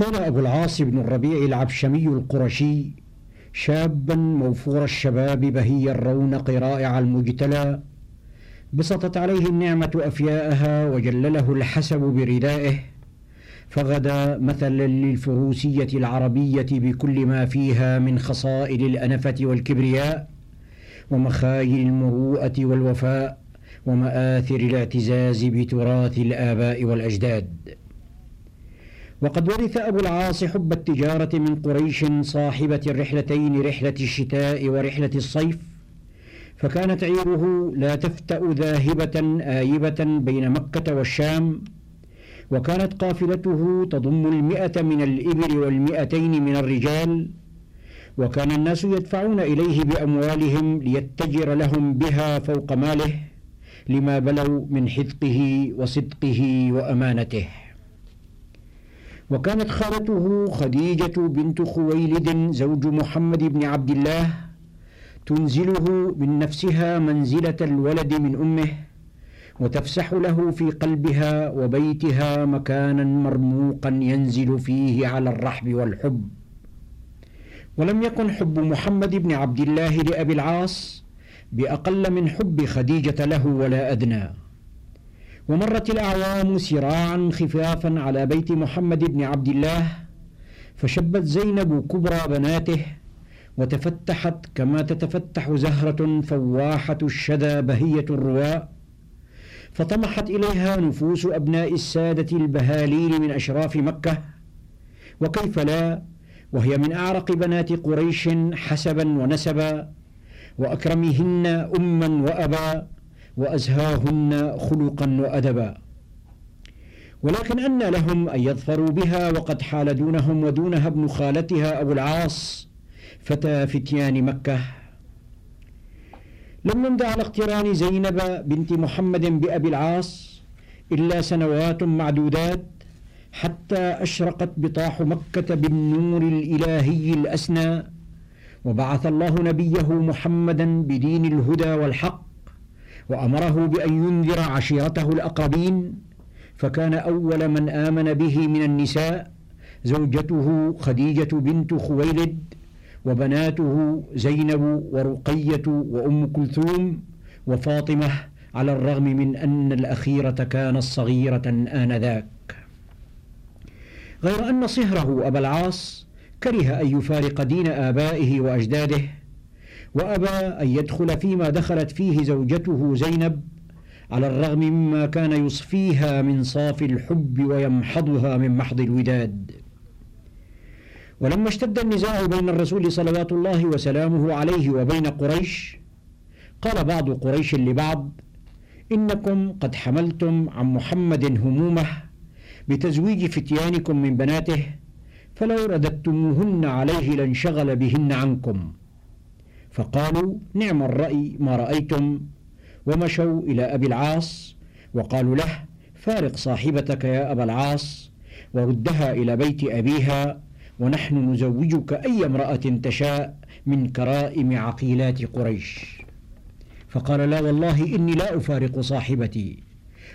كان أبو العاص بن الربيع العبشمي القرشي شابا موفور الشباب بهي الرونق رائع المجتلى بسطت عليه النعمة أفياءها وجلله الحسب بردائه فغدا مثلا للفروسية العربية بكل ما فيها من خصائل الأنفة والكبرياء ومخايل المروءة والوفاء ومآثر الاعتزاز بتراث الآباء والأجداد. وقد ورث أبو العاص حب التجارة من قريش صاحبة الرحلتين رحلة الشتاء ورحلة الصيف. فكانت عيره لا تفتأ ذاهبة آيبة بين مكة والشام. وكانت قافلته تضم المئة من الإبل والمئتين من الرجال. وكان الناس يدفعون إليه بأموالهم ليتجر لهم بها فوق ماله لما بلوا من حذقه وصدقه وأمانته. وكانت خالته خديجة بنت خويلد زوج محمد بن عبد الله تنزله من نفسها منزلة الولد من أمه وتفسح له في قلبها وبيتها مكانا مرموقا ينزل فيه على الرحب والحب. ولم يكن حب محمد بن عبد الله لأبي العاص بأقل من حب خديجة له ولا أدنى. ومرت الأعوام سراعا خفافا على بيت محمد بن عبد الله فشبت زينب كبرى بناته وتفتحت كما تتفتح زهرة فواحة الشدى بهية الرواء فطمحت إليها نفوس أبناء السادة البهالين من أشراف مكة وكيف لا وهي من أعرق بنات قريش حسبا ونسبا وأكرمهن أما وأبا. وأزهاهن خلقا وأدبا. ولكن أن لهم أن يظفروا بها وقد حال دونهم ودونها ابن خالتها أبو العاص فتى فتيان مكة. لم يمض على اقتران زينب بنت محمد بأبي العاص إلا سنوات معدودات حتى أشرقت بطاح مكة بالنور الإلهي الأسنى وبعث الله نبيه محمدا بدين الهدى والحق وأمره بأن ينذر عشيرته الأقربين فكان أول من آمن به من النساء زوجته خديجة بنت خويلد وبناته زينب ورقية وأم كلثوم وفاطمة على الرغم من أن الأخيرة كانت صغيرة آنذاك. غير أن صهره أبا العاص كره أن يفارق دين آبائه وأجداده وأبى أن يدخل فيما دخلت فيه زوجته زينب على الرغم مما كان يصفيها من صافي الحب ويمحضها من محض الوداد. ولما اشتد النزاع بين الرسول صلوات الله وسلامه عليه وبين قريش قال بعض قريش لبعض إنكم قد حملتم عن محمد همومه بتزويج فتيانكم من بناته فلو رددتموهن عليه لانشغل بهن عنكم. فقالوا نعم الرأي ما رأيتم ومشوا إلى أبي العاص وقالوا له فارق صاحبتك يا أبا العاص وردها إلى بيت أبيها ونحن نزوجك أي امرأة تشاء من كرائم عقيلات قريش. فقال لا والله إني لا أفارق صاحبتي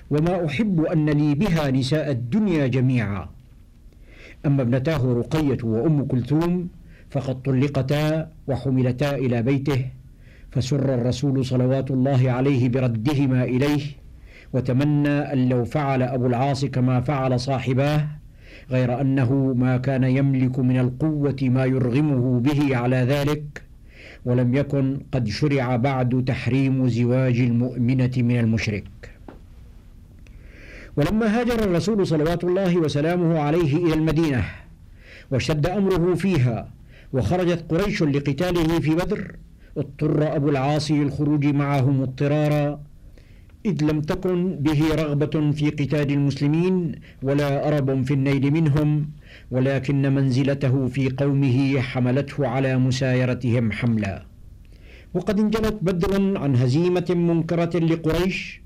وما أحب أن لي بها نساء الدنيا جميعا. أما ابنتاه رقية وأم كلثوم فقد طلقتا وحملتا إلى بيته فسر الرسول صلوات الله عليه بردهما إليه وتمنى أن لو فعل أبو العاص كما فعل صاحباه غير أنه ما كان يملك من القوة ما يرغمه به على ذلك ولم يكن قد شرع بعد تحريم زواج المؤمنة من المشرك. ولما هاجر الرسول صلوات الله وسلامه عليه إلى المدينة واشتد أمره فيها وخرجت قريش لقتاله في بدر اضطر أبو العاص للخروج معهم اضطرارا إذ لم تكن به رغبة في قتال المسلمين ولا أرب في النيل منهم ولكن منزلته في قومه حملته على مسايرتهم حملا. وقد انجلت بدر عن هزيمة منكرة لقريش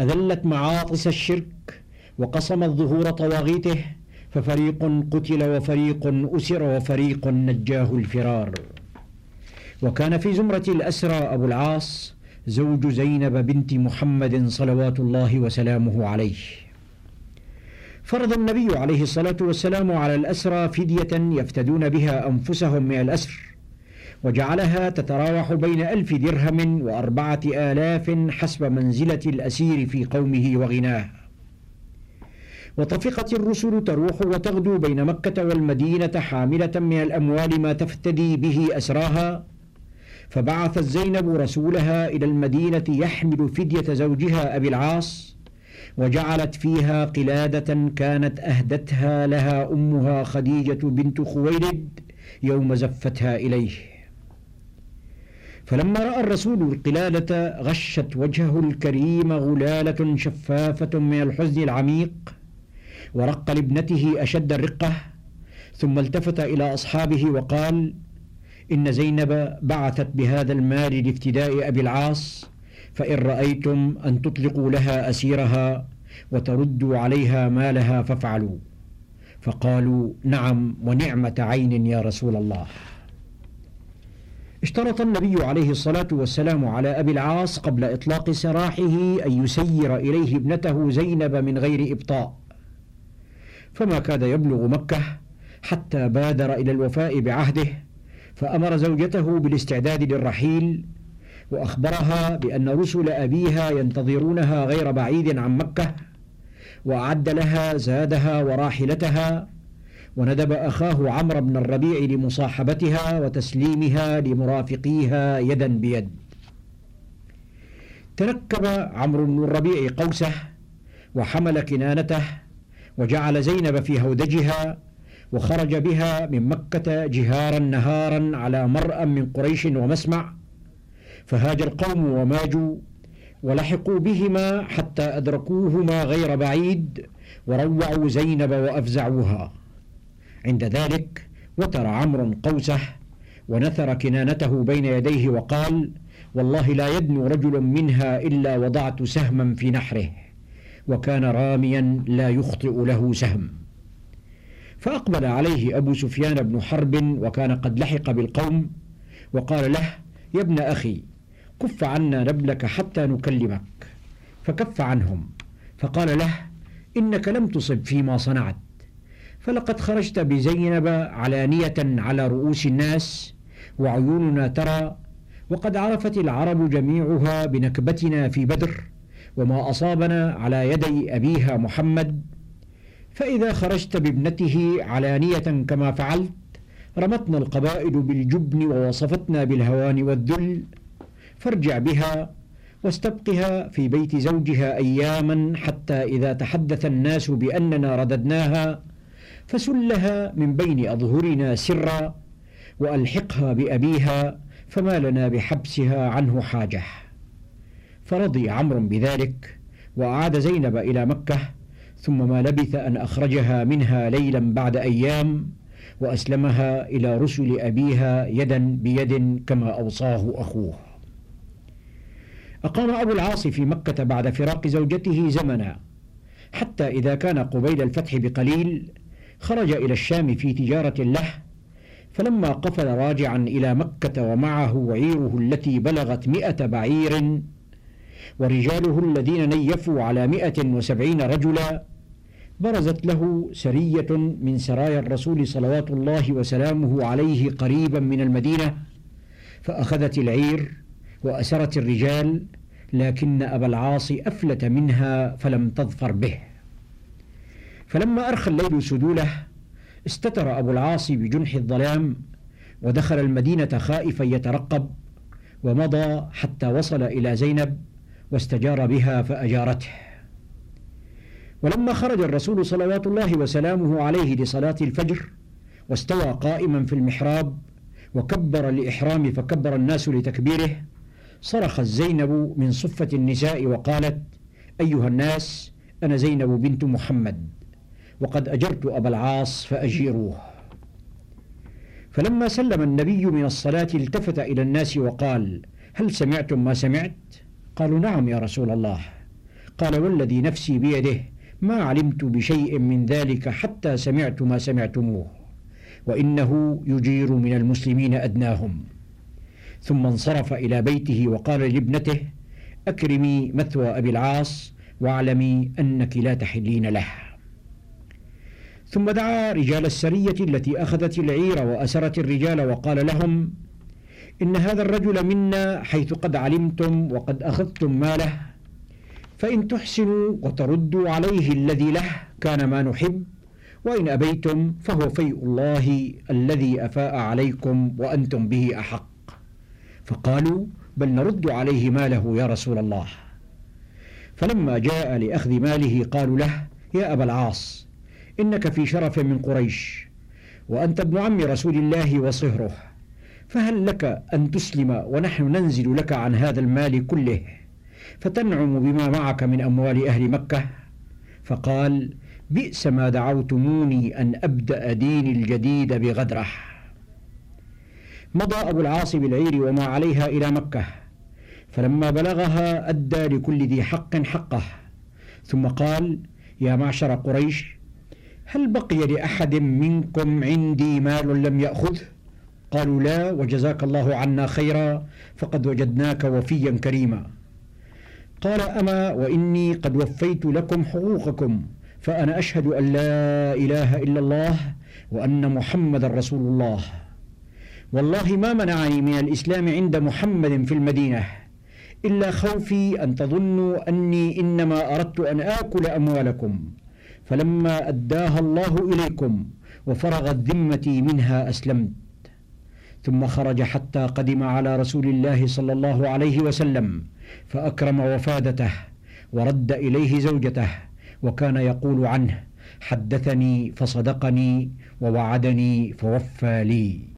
أذلت معاطس الشرك وقصمت ظهور طواغيته ففريق قتل وفريق أسر وفريق نجاه الفرار. وكان في زمرة الأسرى أبو العاص زوج زينب بنت محمد صلوات الله وسلامه عليه. فرض النبي عليه الصلاة والسلام على الأسرى فدية يفتدون بها أنفسهم من الأسر وجعلها تتراوح بين ألف درهم وأربعة آلاف حسب منزلة الأسير في قومه وغناه. وطفقت الرسل تروح وتغدو بين مكة والمدينة حاملة من الأموال ما تفتدي به أسراها. فبعثت زينب رسولها إلى المدينة يحمل فدية زوجها أبي العاص وجعلت فيها قلادة كانت أهدتها لها أمها خديجة بنت خويلد يوم زفتها إليه. فلما رأى الرسول القلادة غشت وجهه الكريم غلالة شفافة من الحزن العميق ورق لابنته أشد الرقة ثم التفت إلى أصحابه وقال إن زينب بعثت بهذا المال لافتداء أبي العاص فإن رأيتم أن تطلقوا لها أسيرها وتردوا عليها مالها فافعلوا. فقالوا نعم ونعمة عين يا رسول الله. اشترط النبي عليه الصلاة والسلام على أبي العاص قبل إطلاق سراحه أن يسير إليه ابنته زينب من غير إبطاء. فما كاد يبلغ مكة حتى بادر إلى الوفاء بعهده فأمر زوجته بالاستعداد للرحيل وأخبرها بأن رسل أبيها ينتظرونها غير بعيد عن مكة وأعد لها زادها وراحلتها وندب أخاه عمرو بن الربيع لمصاحبتها وتسليمها لمرافقيها يدا بيد. تركب عمرو بن الربيع قوسه وحمل كنانته وجعل زينب في هودجها وخرج بها من مكة جهارا نهارا على مرأى من قريش ومسمع. فهاج القوم وماجوا ولحقوا بهما حتى أدركوهما غير بعيد وروعوا زينب وأفزعوها. عند ذلك وتر عمرو قوسه ونثر كنانته بين يديه وقال والله لا يدنو رجل منها إلا وضعت سهما في نحره. وكان راميا لا يخطئ له سهم. فأقبل عليه أبو سفيان بن حرب وكان قد لحق بالقوم وقال له يا ابن أخي كف عنا نبلك حتى نكلمك. فكف عنهم فقال له إنك لم تصب فيما صنعت. فلقد خرجت بزينب علانية على رؤوس الناس وعيوننا ترى وقد عرفت العرب جميعها بنكبتنا في بدر وما أصابنا على يدي أبيها محمد فإذا خرجت بابنته علانية كما فعلت رمتنا القبائل بالجبن ووصفتنا بالهوان والذل فارجع بها واستبقها في بيت زوجها أياما حتى إذا تحدث الناس بأننا رددناها فسلها من بين أظهرنا سرا وألحقها بأبيها فما لنا بحبسها عنه حاجة. فرضي عمرو بذلك وأعاد زينب إلى مكة ثم ما لبث أن أخرجها منها ليلا بعد أيام وأسلمها إلى رسل أبيها يدا بيد كما أوصاه أخوه. أقام أبو العاص في مكة بعد فراق زوجته زمنا حتى إذا كان قبيل الفتح بقليل خرج إلى الشام في تجارة له فلما قفل راجعا إلى مكة ومعه عيره التي بلغت مئة بعير ورجاله الذين نيفوا على مئة وسبعين رجلا برزت له سرية من سرايا الرسول صلوات الله وسلامه عليه قريبا من المدينة فأخذت العير وأسرت الرجال لكن أبا العاص أفلت منها فلم تظفر به. فلما أرخى الليل سدوله استتر أبو العاص بجنح الظلام ودخل المدينة خائفا يترقب ومضى حتى وصل إلى زينب واستجار بها فأجارته ولما خرج الرسول صلوات الله وسلامه عليه لصلاة الفجر واستوى قائما في المحراب وكبر الإحرام فكبر الناس لتكبيره صرخت زينب من صفة النساء وقالت أيها الناس أنا زينب بنت محمد وقد أجرت أبا العاص فأجيروه فلما سلم النبي من الصلاة التفت إلى الناس وقال هل سمعتم ما سمعت؟ قالوا نعم يا رسول الله. قال والذي نفسي بيده ما علمت بشيء من ذلك حتى سمعت ما سمعتموه وإنه يجير من المسلمين أدناهم. ثم انصرف إلى بيته وقال لابنته أكرمي مثوى أبي العاص واعلمي أنك لا تحلين له. ثم دعا رجال السرية التي أخذت العير وأسرت الرجال وقال لهم إن هذا الرجل منا حيث قد علمتم وقد أخذتم ماله. فإن تحسنوا وتردوا عليه الذي له كان ما نحب وإن أبيتم فهو فيء الله الذي أفاء عليكم وأنتم به أحق. فقالوا بل نرد عليه ماله يا رسول الله. فلما جاء لأخذ ماله قالوا له يا أبا العاص إنك في شرف من قريش وأنت ابن عم رسول الله وصهره. فهل لك أن تسلم ونحن ننزل لك عن هذا المال كله فتنعم بما معك من أموال أهل مكة؟ فقال بئس ما دعوتموني أن أبدأ ديني الجديد بغدرة. مضى أبو العاص بالعير وما عليها إلى مكة فلما بلغها أدى لكل ذي حق حقه. ثم قال يا معشر قريش هل بقي لأحد منكم عندي مال لم يأخذه؟ قالوا لا وجزاك الله عنا خيرا فقد وجدناك وفيا كريما. قال أما وإني قد وفيت لكم حقوقكم فأنا أشهد أن لا إله إلا الله وأن محمد رسول الله. والله ما منعني من الإسلام عند محمد في المدينة إلا خوفي أن تظنوا أني إنما أردت أن آكل أموالكم. فلما أداها الله إليكم وفرغت ذمتي منها أسلمت. ثم خرج حتى قدم على رسول الله صلى الله عليه وسلم فأكرم وفادته ورد إليه زوجته وكان يقول عنه حدثني فصدقني ووعدني فوفى لي.